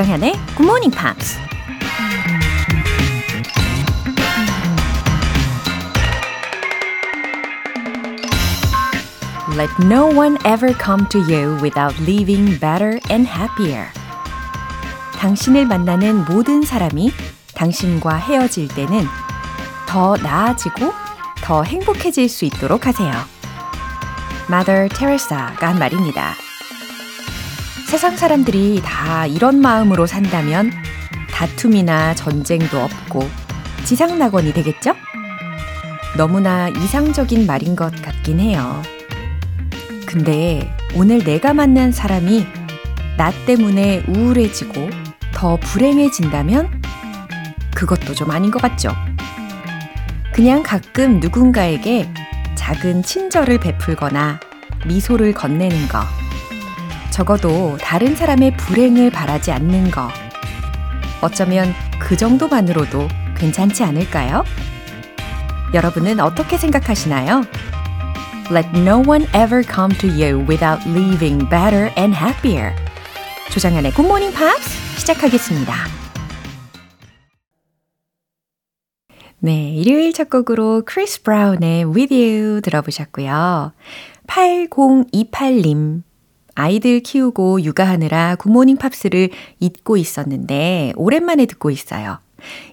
조정현의 Good Morning Pops. Let no one ever come to you without leaving better and happier. 당신을 만나는 모든 사람이 당신과 헤어질 때는 더 나아지고 더 행복해질 수 있도록 하세요. Mother Teresa가 한 말입니다. 세상 사람들이 다 이런 마음으로 산다면 다툼이나 전쟁도 없고 지상낙원이 되겠죠? 너무나 이상적인 말인 것 같긴 해요. 근데 오늘 내가 만난 사람이 나 때문에 우울해지고 더 불행해진다면 그것도 좀 아닌 것 같죠? 그냥 가끔 누군가에게 작은 친절을 베풀거나 미소를 건네는 거. 적어도 다른 사람의 불행을 바라지 않는 거. 어쩌면 그 정도만으로도 괜찮지 않을까요? 여러분은 어떻게 생각하시나요? Let no one ever come to you without leaving better and happier. 조장현의 Good Morning Pops 시작하겠습니다. 네, 일요일 첫 곡으로 크리스 브라운의 With You 들어보셨고요. 8028님. 아이들 키우고 육아하느라 굿모닝 팝스를 잊고 있었는데 오랜만에 듣고 있어요.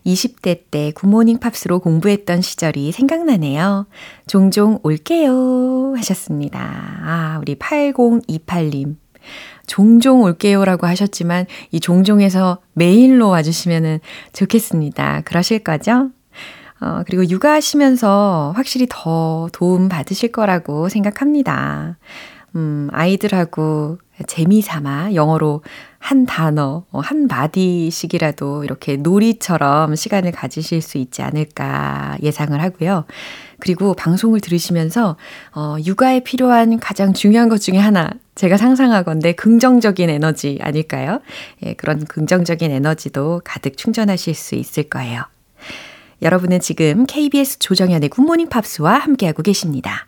20대 때 굿모닝 팝스로 공부했던 시절이 생각나네요. 종종 올게요 하셨습니다. 아, 우리 8028님. 종종 올게요라고 하셨지만 이 종종에서 매일로 와주시면 좋겠습니다. 그러실 거죠? 어, 그리고 육아하시면서 확실히 더 도움 받으실 거라고 생각합니다. 음, 아이들하고 재미 삼아 영어로 한 단어, 어, 한 마디씩이라도 이렇게 놀이처럼 시간을 가지실 수 있지 않을까 예상을 하고요. 그리고 방송을 들으시면서 어, 육아에 필요한 가장 중요한 것 중에 하나 제가 상상하건데 긍정적인 에너지 아닐까요? 예, 그런 긍정적인 에너지도 가득 충전하실 수 있을 거예요. 여러분은 지금 KBS 조정현의 굿모닝 팝스와 함께하고 계십니다.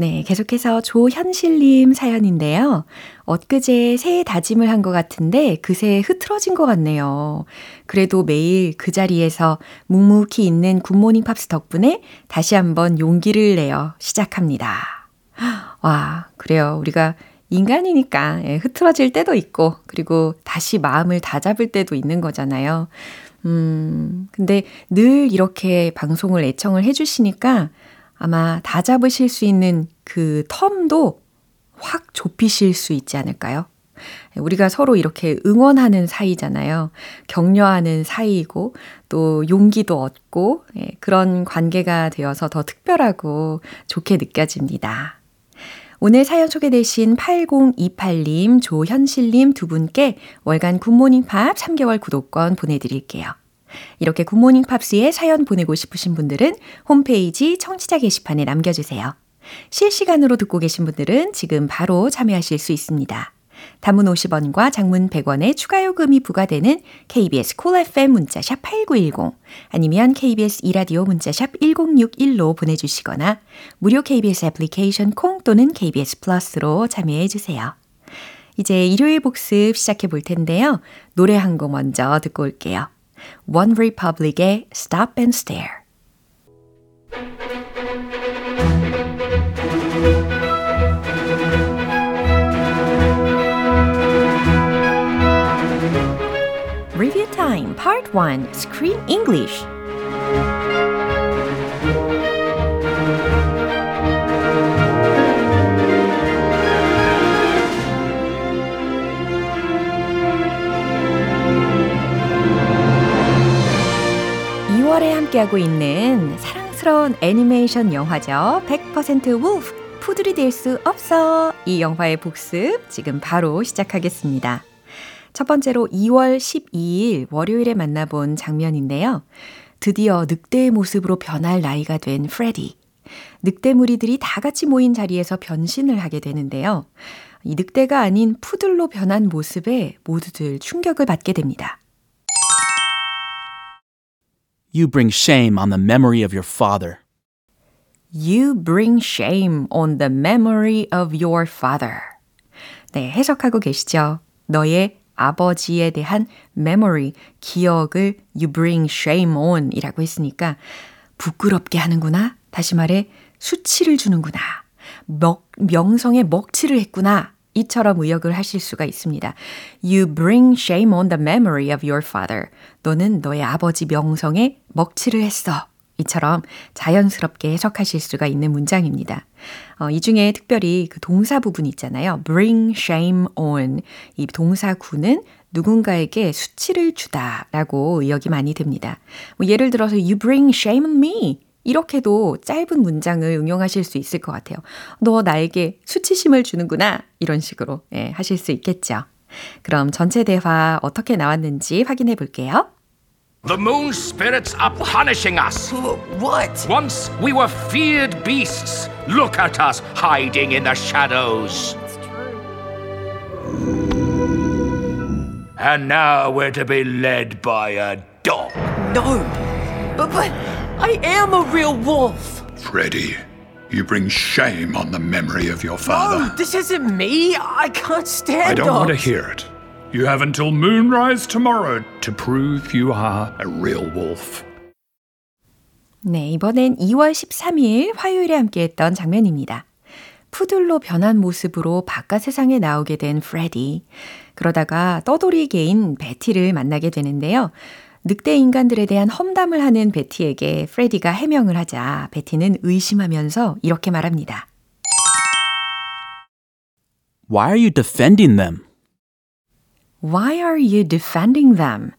네, 계속해서 조현실님 사연인데요. 엊그제 새해 다짐을 한 것 같은데 그새 흐트러진 것 같네요. 그래도 매일 그 자리에서 묵묵히 있는 굿모닝 팝스 덕분에 다시 한번 용기를 내어 시작합니다. 와, 그래요. 우리가 인간이니까 예, 흐트러질 때도 있고, 그리고 다시 마음을 다잡을 때도 있는 거잖아요. 음, 근데 늘 이렇게 방송을 애청을 해주시니까 아마 다 잡으실 수 있는 그 텀도 확 좁히실 수 있지 않을까요? 우리가 서로 이렇게 응원하는 사이잖아요. 격려하는 사이이고, 또 용기도 얻고, 예, 그런 관계가 되어서 더 특별하고 좋게 느껴집니다. 오늘 사연 소개되신 8028님, 조현실님 두 분께 월간 굿모닝 팝 3개월 구독권 보내드릴게요. 이렇게 굿모닝 팝스에 사연 보내고 싶으신 분들은 홈페이지 청취자 게시판에 남겨주세요. 실시간으로 듣고 계신 분들은 지금 바로 참여하실 수 있습니다. 단문 50원과 장문 100원의 추가 요금이 부과되는 KBS 콜 cool FM 문자샵 8910 아니면 KBS 이라디오 문자샵 1061로 보내주시거나 무료 KBS 애플리케이션 콩 또는 KBS 플러스로 참여해 주세요. 이제 일요일 복습 시작해 볼 텐데요. 노래 한 곡 먼저 듣고 올게요. One Republic의 Stop and Stare. Review Time Part 1 Screen English 함께하고 있는 사랑스러운 애니메이션 영화죠. 100% Wolf, 푸들이 될 수 없어. 이 영화의 복습 지금 바로 시작하겠습니다. 첫 번째로 2월 12일 월요일에 만나본 장면인데요. 드디어 늑대의 모습으로 변할 나이가 된 프레디. 늑대 무리들이 다 같이 모인 자리에서 변신을 하게 되는데요. 이 늑대가 아닌 푸들로 변한 모습에 모두들 충격을 받게 됩니다. You bring shame on the memory of your father. You bring shame on the memory of your father. 네, 해석하고 계시죠? 너의 아버지에 대한 memory, 기억을 you bring shame on 이라고 했으니까 부끄럽게 하는구나. 다시 말해 수치를 주는구나. 명, 명성에 먹칠을 했구나. 이처럼 의역을 하실 수가 있습니다. You bring shame on the memory of your father. 너는 너의 아버지 명성에 먹칠을 했어. 이처럼 자연스럽게 해석하실 수가 있는 문장입니다. 어, 이 중에 특별히 그 동사 부분 있잖아요. bring shame on. 이 동사구는 누군가에게 수치를 주다라고 의역이 많이 됩니다. 뭐 예를 들어서 you bring shame on me. 이렇게도 짧은 문장을 응용하실 수 있을 것 같아요. 너 나에게 수치심을 주는구나. 이런 식으로 예, 하실 수 있겠죠. 그럼 전체 대화 어떻게 나왔는지 확인해 볼게요. The moon spirits are punishing us. What? Once we were feared beasts. Look at us hiding in the shadows. And now we're to be led by a dog. No. But, but I am a real wolf. Freddy, you bring shame on the memory of your father. No, this isn't me. I can't stand I don't want to dogs. hear it. You have until moonrise tomorrow to prove you are a real wolf. 네, 이번엔 2월 13일 화요일에 함께했던 장면입니다. 푸들로 변한 모습으로 바깥 세상에 나오게 된 프레디. 그러다가 떠돌이 개인 베티를 만나게 되는데요. 늑대 인간들에 대한 험담을 하는 베티에게 프레디가 해명을 하자 베티는 의심하면서 이렇게 말합니다. Why are you defending them? Why are you defending them?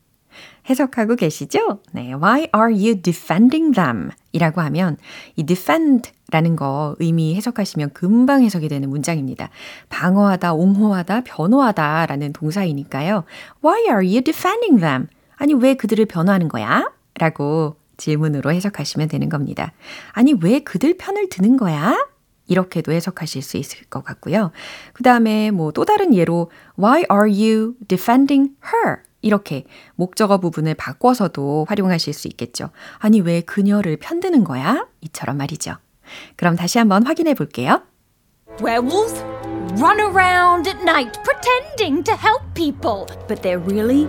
해석하고 계시죠? 네, why are you defending them? 이라고 하면 이 defend 라는 거 의미 해석하시면 금방 해석이 되는 문장입니다. 방어하다, 옹호하다, 변호하다 라는 동사이니까요. Why are you defending them? 아니, 왜 그들을 변호하는 거야? 라고 질문으로 해석하시면 되는 겁니다. 아니, 왜 그들 편을 드는 거야? 이렇게도 해석하실 수 있을 것 같고요. 그 다음에 뭐 또 다른 예로 Why are you defending her? 이렇게 목적어 부분을 바꿔서도 활용하실 수 있겠죠. 아니 왜 그녀를 편드는 거야? 이처럼 말이죠. 그럼 다시 한번 확인해 볼게요. Werewolves run around at night pretending to help people, but they're really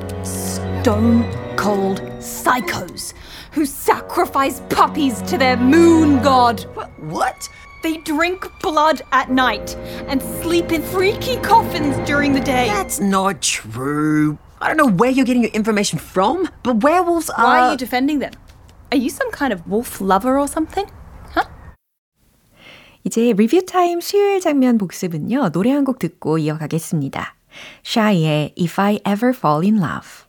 stone cold psychos who sacrifice puppies to their moon god. What? They drink blood at night and sleep in freaky coffins during the day. That's not true. I don't know where you're getting your information from, but werewolves are. Why are you defending them? Are you some kind of wolf lover or something? Huh? 이제 리뷰 타임 수요일 장면 복습은요. 노래 한 곡 듣고 이어가겠습니다. 샤이의 If I Ever Fall in Love.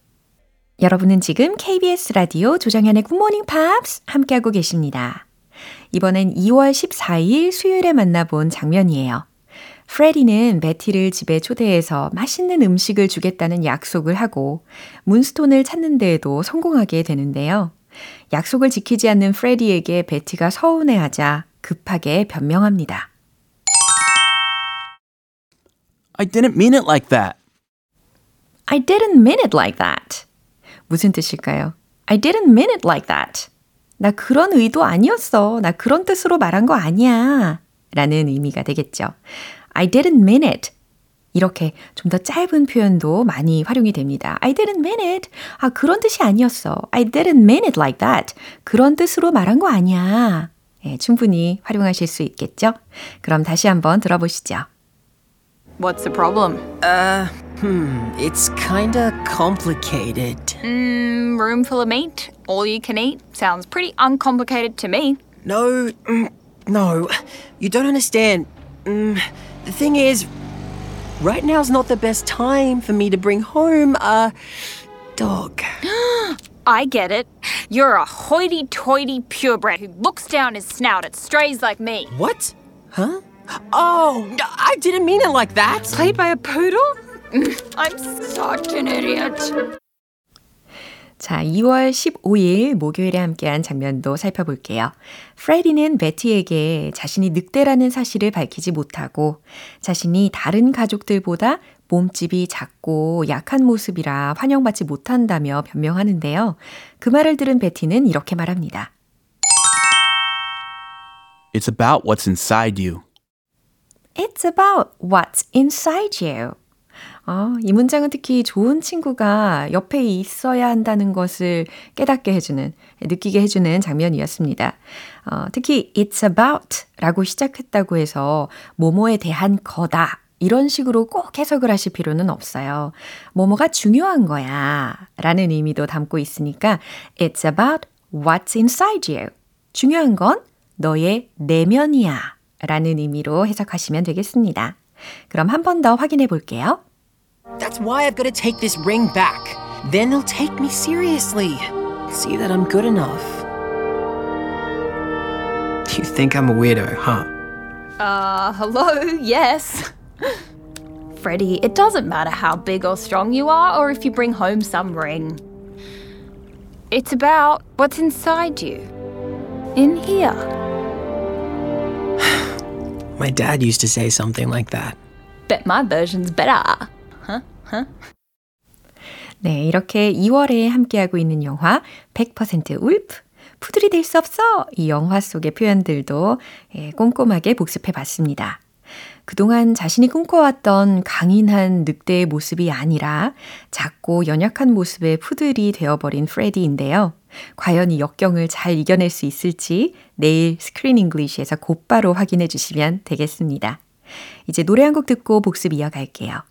여러분은 지금 KBS 라디오 조정현의 굿모닝 팝스 함께하고 계십니다. 이번엔 2월 14일 수요일에 만나본 장면이에요. 프레디는 베티를 집에 초대해서 맛있는 음식을 주겠다는 약속을 하고 문스톤을 찾는 데에도 성공하게 되는데요. 약속을 지키지 않는 프레디에게 베티가 서운해하자 급하게 변명합니다. I didn't mean it like that. I didn't mean it like that. 무슨 뜻일까요? I didn't mean it like that. 나 그런 의도 아니었어. 나 그런 뜻으로 말한 거 아니야. 라는 의미가 되겠죠. I didn't mean it. 이렇게 좀 더 짧은 표현도 많이 활용이 됩니다. I didn't mean it. 아, 그런 뜻이 아니었어. I didn't mean it like that. 그런 뜻으로 말한 거 아니야. 예, 충분히 활용하실 수 있겠죠? 그럼 다시 한번 들어보시죠. What's the problem? Hmm, it's kinda complicated. Mm, room full of meat, all you can eat. Sounds pretty uncomplicated to me. No, mm, no, you don't understand. Mm, the thing is, right now's not the best time for me to bring home a dog. I get it. You're a hoity toity purebred who looks down his snout at strays like me. What? Huh? Oh, I didn't mean it like that. Played by a poodle? I'm such an idiot. 자, 2월 15일 목요일에 함께한 장면도 살펴볼게요. 프레디는 베티에게 자신이 늑대라는 사실을 밝히지 못하고 자신이 다른 가족들보다 몸집이 작고 약한 모습이라 환영받지 못한다며 변명하는데요. 그 말을 들은 베티는 이렇게 말합니다. It's about what's inside you. It's about what's inside you. 어, 이 문장은 특히 좋은 친구가 옆에 있어야 한다는 것을 깨닫게 해주는, 느끼게 해주는 장면이었습니다. 어, 특히 it's about 라고 시작했다고 해서 뭐뭐에 대한 거다. 이런 식으로 꼭 해석을 하실 필요는 없어요. 뭐뭐가 중요한 거야. 라는 의미도 담고 있으니까 it's about what's inside you. 중요한 건 너의 내면이야. 라는 의미로 해석하시면 되겠습니다. 그럼 한 번 더 확인해 볼게요. That's why I've got to take this ring back. Then they'll take me seriously. See that I'm good enough. You think I'm a weirdo, huh? Uh, hello, yes. Freddy, it doesn't matter how big or strong you are or if you bring home some ring. It's about what's inside you. In here. My dad used to say something like that. Bet my version's better. 네, 이렇게 2월에 함께하고 있는 영화 100% 울프. 푸들이 될 수 없어! 이 영화 속의 표현들도 예, 꼼꼼하게 복습해 봤습니다. 그동안 자신이 꿈꿔왔던 강인한 늑대의 모습이 아니라 작고 연약한 모습의 푸들이 되어버린 프레디인데요. 과연 이 역경을 잘 이겨낼 수 있을지 내일 Screen English에서 곧바로 확인해 주시면 되겠습니다. 이제 노래 한 곡 듣고 복습 이어갈게요.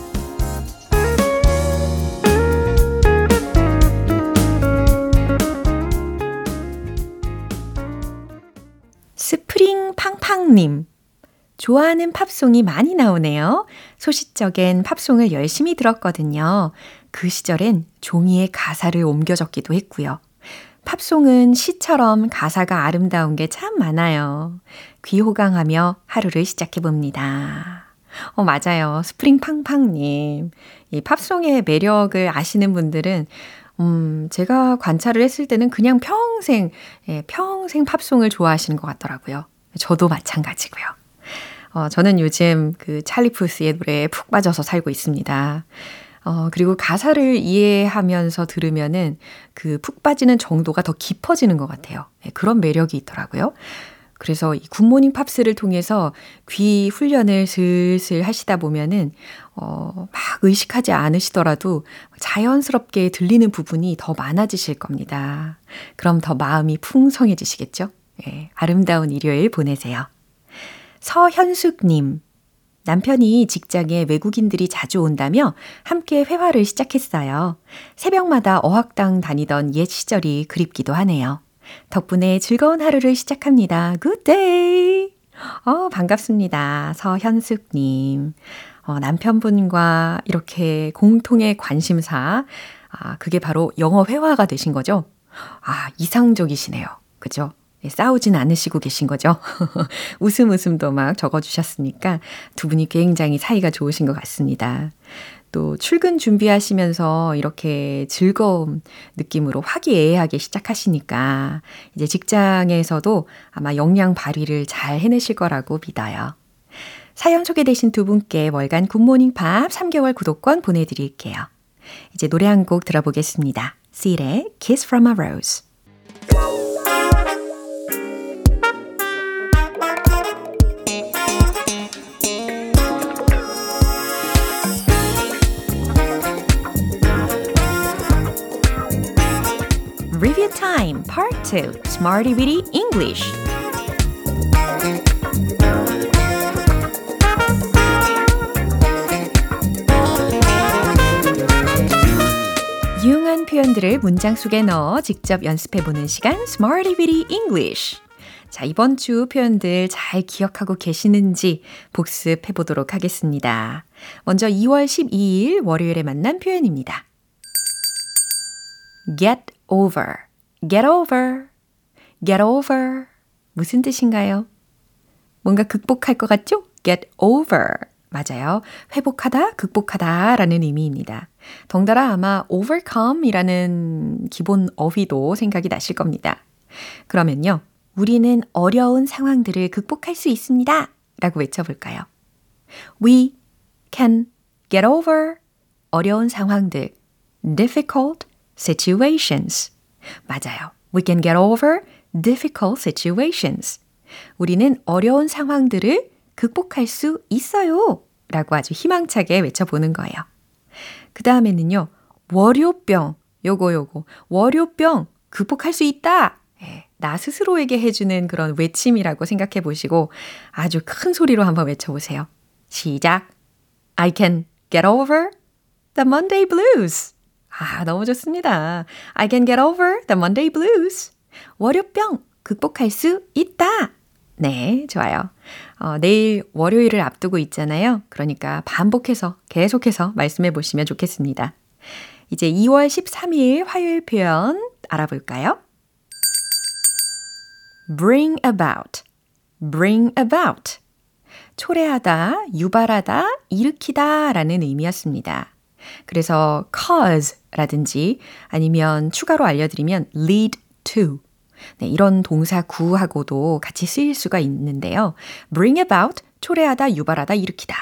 팡팡님. 좋아하는 팝송이 많이 나오네요. 소시적엔 팝송을 열심히 들었거든요. 그 시절엔 종이에 가사를 옮겨 적기도 했고요. 팝송은 시처럼 가사가 아름다운 게 참 많아요. 귀호강하며 하루를 시작해 봅니다. 어, 맞아요. 스프링 팡팡님. 이 팝송의 매력을 아시는 분들은 음, 제가 관찰을 했을 때는 그냥 평생, 예, 평생 팝송을 좋아하시는 것 같더라고요. 저도 마찬가지고요. 어, 저는 요즘 그 찰리 푸스의 노래에 푹 빠져서 살고 있습니다. 어, 그리고 가사를 이해하면서 들으면은 그 푹 빠지는 정도가 더 깊어지는 것 같아요. 네, 그런 매력이 있더라고요. 그래서 이 굿모닝 팝스를 통해서 귀 훈련을 슬슬 하시다 보면은, 어, 막 의식하지 않으시더라도 자연스럽게 들리는 부분이 더 많아지실 겁니다. 그럼 더 마음이 풍성해지시겠죠? 예, 아름다운 일요일 보내세요. 서현숙님, 남편이 직장에 외국인들이 자주 온다며 함께 회화를 시작했어요. 새벽마다 어학당 다니던 옛 시절이 그립기도 하네요. 덕분에 즐거운 하루를 시작합니다. Good! 어, 반갑습니다. 서현숙님. 어, 남편분과 이렇게 공통의 관심사. 아, 그게 바로 영어 회화가 되신 거죠? 아, 이상적이시네요. 그죠? 예, 싸우진 않으시고 계신 거죠. 웃음 웃음도 막 적어주셨으니까 두 분이 굉장히 사이가 좋으신 것 같습니다. 또 출근 준비하시면서 이렇게 즐거운 느낌으로 화기애애하게 시작하시니까 이제 직장에서도 아마 역량 발휘를 잘 해내실 거라고 믿어요. 사연 소개되신 두 분께 월간 굿모닝 팝 3개월 구독권 보내드릴게요. 이제 노래 한 곡 들어보겠습니다. Seal의 Kiss from a Rose. Time Part 2 Smarty Weedy English 유용한 표현들을 문장 속에 넣어 직접 연습해 보는 시간 Smarty Weedy English 자, 이번 주 표현들 잘 기억하고 계시는지 복습해 보도록 하겠습니다. 먼저 2월 12일 월요일에 만난 표현입니다. get over, get over, get over. 무슨 뜻인가요? 뭔가 극복할 것 같죠? get over. 맞아요. 회복하다, 극복하다 라는 의미입니다. 덩달아 아마 overcome 이라는 기본 어휘도 생각이 나실 겁니다. 그러면요. 우리는 어려운 상황들을 극복할 수 있습니다. 라고 외쳐볼까요? We can get over 어려운 상황들, difficult situations. 맞아요. We can get over difficult situations. 우리는 어려운 상황들을 극복할 수 있어요. 라고 아주 희망차게 외쳐보는 거예요. 그 다음에는요, 월요병. 요거, 요거. 월요병 극복할 수 있다. 예, 나 스스로에게 해주는 그런 외침이라고 생각해 보시고 아주 큰 소리로 한번 외쳐보세요. 시작. I can get over the Monday blues. 아, 너무 좋습니다. I can get over the Monday blues. 월요병 극복할 수 있다. 네, 좋아요. 어, 내일 월요일을 앞두고 있잖아요. 그러니까 반복해서 계속해서 말씀해 보시면 좋겠습니다. 이제 2월 13일 화요일 표현 알아볼까요? bring about, bring about. 초래하다, 유발하다, 일으키다 라는 의미였습니다. 그래서 cause 라든지 아니면 추가로 알려드리면 lead to. 네, 이런 동사 구하고도 같이 쓰일 수가 있는데요. bring about, 초래하다, 유발하다, 일으키다.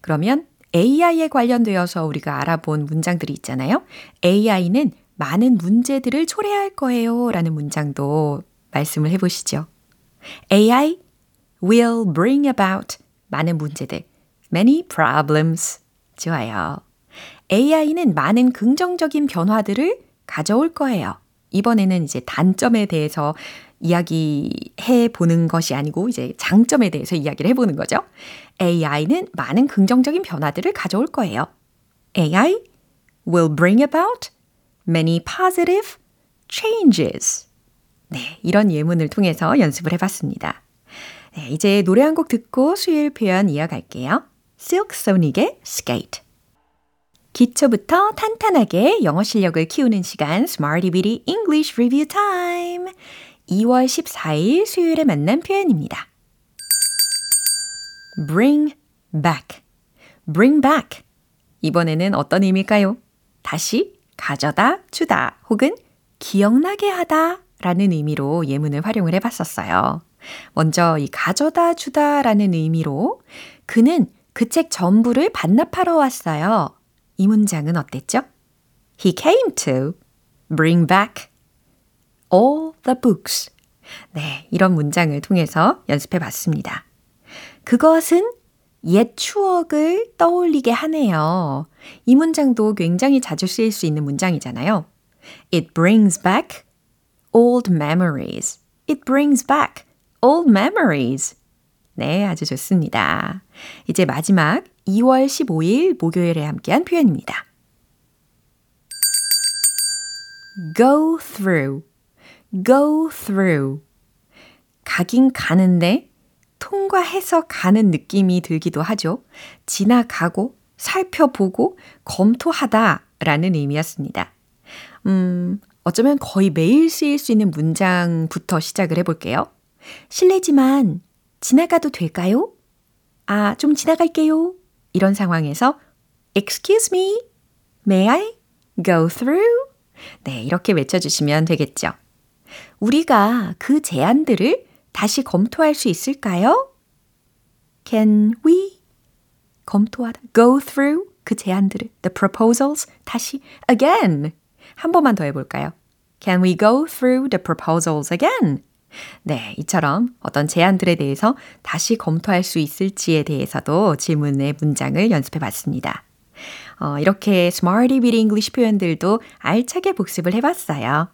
그러면 AI에 관련되어서 우리가 알아본 문장들이 있잖아요. AI는 많은 문제들을 초래할 거예요 라는 문장도 말씀을 해보시죠. AI will bring about 많은 문제들, many problems. 좋아요. AI는 많은 긍정적인 변화들을 가져올 거예요. 이번에는 이제 단점에 대해서 이야기해 보는 것이 아니고 이제 장점에 대해서 이야기를 해보는 거죠. AI는 많은 긍정적인 변화들을 가져올 거예요. AI will bring about many positive changes. 네, 이런 예문을 통해서 연습을 해봤습니다. 네, 이제 노래 한 곡 듣고 수요일 표현 이어갈게요. Silk Sonic의 Skate. 기초부터 탄탄하게 영어 실력을 키우는 시간 Smarty Bitty English Review Time. 2월 14일 수요일에 만난 표현입니다. bring back. bring back. 이번에는 어떤 의미일까요? 다시 가져다 주다 혹은 기억나게 하다 라는 의미로 예문을 활용을 해봤었어요. 먼저 이 가져다 주다 라는 의미로 그는 그 책 전부를 반납하러 왔어요. 이 문장은 어땠죠? He came to bring back all the books. 네, 이런 문장을 통해서 연습해 봤습니다. 그것은 옛 추억을 떠올리게 하네요. 이 문장도 굉장히 자주 쓰일 수 있는 문장이잖아요. It brings back old memories. It brings back old memories. 네, 아주 좋습니다. 이제 마지막 2월 15일 목요일에 함께한 표현입니다. go through, go through. 가긴 가는데 통과해서 가는 느낌이 들기도 하죠. 지나가고 살펴보고 검토하다 라는 의미였습니다. 음, 어쩌면 거의 매일 쓰일 수 있는 문장부터 시작을 해볼게요. 실례지만 지나가도 될까요? 아, 좀 지나갈게요. 이런 상황에서 Excuse me, may I go through? 네, 이렇게 외쳐주시면 되겠죠. 우리가 그 제안들을 다시 검토할 수 있을까요? Can we 검토하다 go through 그 제안들을 the proposals 다시 again 한 번만 더 해볼까요? Can we go through the proposals again? 네, 이처럼 어떤 제안들에 대해서 다시 검토할 수 있을지에 대해서도 질문의 문장을 연습해 봤습니다. 어, 이렇게 Smarty Bitty English 표현들도 알차게 복습을 해봤어요.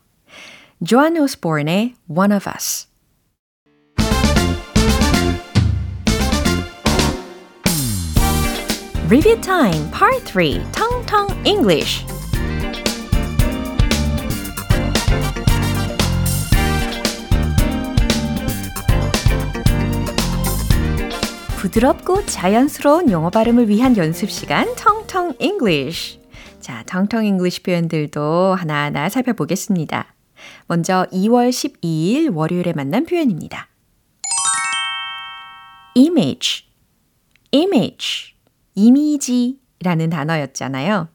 Joan Osborne의 One of Us Review Time Part 3 Tong Tong English 부드럽고 자연스러운 영어 발음을 위한 연습 시간 텅텅 English. 자, 텅텅 English 표현들도 하나하나 살펴보겠습니다. 먼저 2월 12일 월요일에 만난 표현입니다. image, image, 이미지라는 단어였잖아요.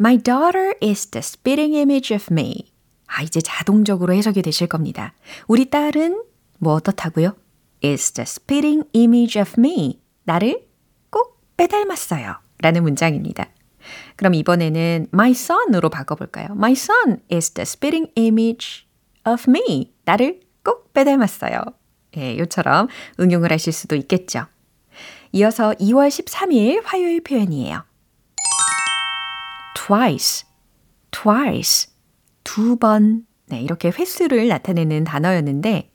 My daughter is the spitting image of me. 아, 이제 자동적으로 해석이 되실 겁니다. 우리 딸은 뭐 어떻다고요? Is the spitting image of me. 나를 꼭 빼닮았어요. 라는 문장입니다. 그럼 이번에는 my son으로 바꿔볼까요? My son is the spitting image of me. 나를 꼭 빼닮았어요. 예, 요처럼 응용을 하실 수도 있겠죠. 이어서 2월 13일 화요일 표현이에요. twice, twice, 두 번. 네, 이렇게 횟수를 나타내는 단어였는데,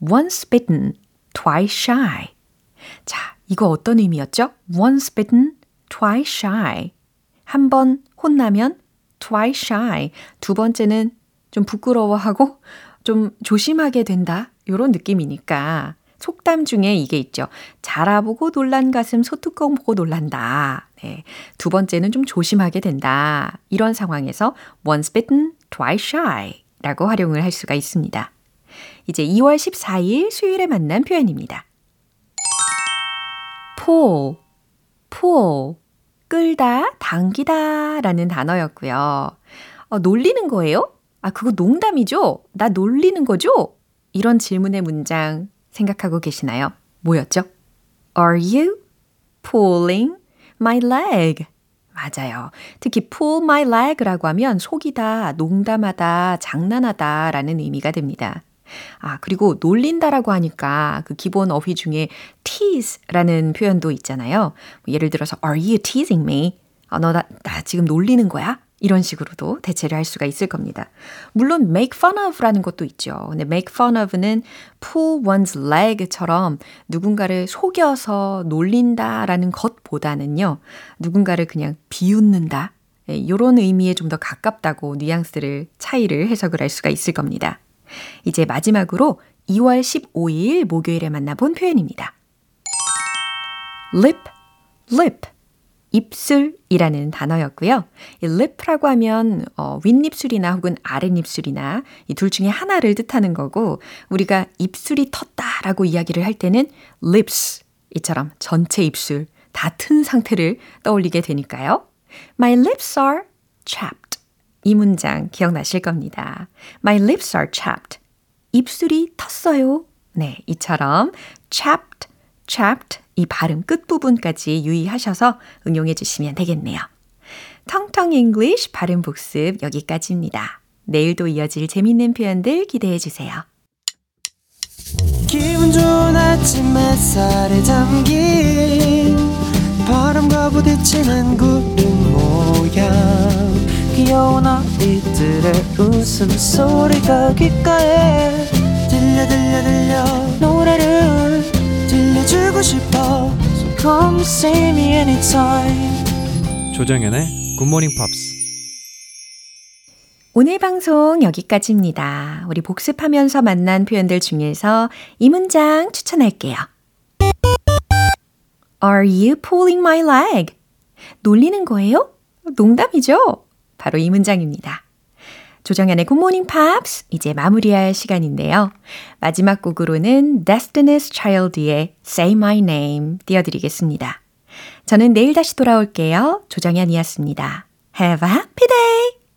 once bitten, twice shy. 자, 이거 어떤 의미였죠? once bitten, twice shy. 한 번 혼나면 twice shy. 두 번째는 좀 부끄러워하고 좀 조심하게 된다. 요런 느낌이니까 속담 중에 이게 있죠. 자라보고 놀란 가슴 소뚜껑 보고 놀란다. 네. 두 번째는 좀 조심하게 된다. 이런 상황에서 once bitten, twice shy 라고 활용을 할 수가 있습니다. 이제 2월 14일 수요일에 만난 표현입니다. pull, pull, 끌다, 당기다 라는 단어였고요. 어, 놀리는 거예요? 아, 그거 농담이죠? 나 놀리는 거죠? 이런 질문의 문장 생각하고 계시나요? 뭐였죠? Are you pulling my leg? 맞아요. 특히 pull my leg라고 하면 속이다, 농담하다, 장난하다 라는 의미가 됩니다. 아, 그리고 놀린다라고 하니까 그 기본 어휘 중에 tease라는 표현도 있잖아요. 예를 들어서 are you teasing me? 아, 너 나, 나 지금 놀리는 거야? 이런 식으로도 대체를 할 수가 있을 겁니다. 물론 make fun of라는 것도 있죠. 근데 make fun of는 pull one's leg처럼 누군가를 속여서 놀린다라는 것보다는요. 누군가를 그냥 비웃는다. 이런 의미에 좀 더 가깝다고 뉘앙스를 차이를 해석을 할 수가 있을 겁니다. 이제 마지막으로 2월 15일 목요일에 만나본 표현입니다. lip, lip. 입술이라는 단어였고요. 이 lip라고 하면 어, 윗입술이나 혹은 아랫입술이나 이 둘 중에 하나를 뜻하는 거고 우리가 입술이 텄다라고 이야기를 할 때는 lips 이처럼 전체 입술 다 튼 상태를 떠올리게 되니까요. My lips are chapped. 이 문장 기억나실 겁니다. My lips are chapped. 입술이 텄어요. 네, 이처럼 chapped, chapped 이 발음 끝부분까지 유의하셔서 응용해 주시면 되겠네요. 텅텅 English 발음 복습 여기까지입니다. 내일도 이어질 재밌는 표현들 기대해 주세요. 기분 좋은 아침 햇살에 담긴 바람과 부딪히는 구름 모양 귀여운 아이들의 웃음소리가 귓가에 들려 들려 들려 노래를 들려주고 싶어 So come see me anytime 조정연의 굿모닝 팝스 오늘 방송 여기까지입니다. 우리 복습하면서 만난 표현들 중에서 이 문장 추천할게요. Are you pulling my leg? 놀리는 거예요? 농담이죠? 바로 이 문장입니다. 조정연의 굿모닝 팝스 이제 마무리할 시간인데요. 마지막 곡으로는 Destiny's Child의 Say My Name 띄워드리겠습니다. 저는 내일 다시 돌아올게요. 조정연이었습니다. Have a happy day!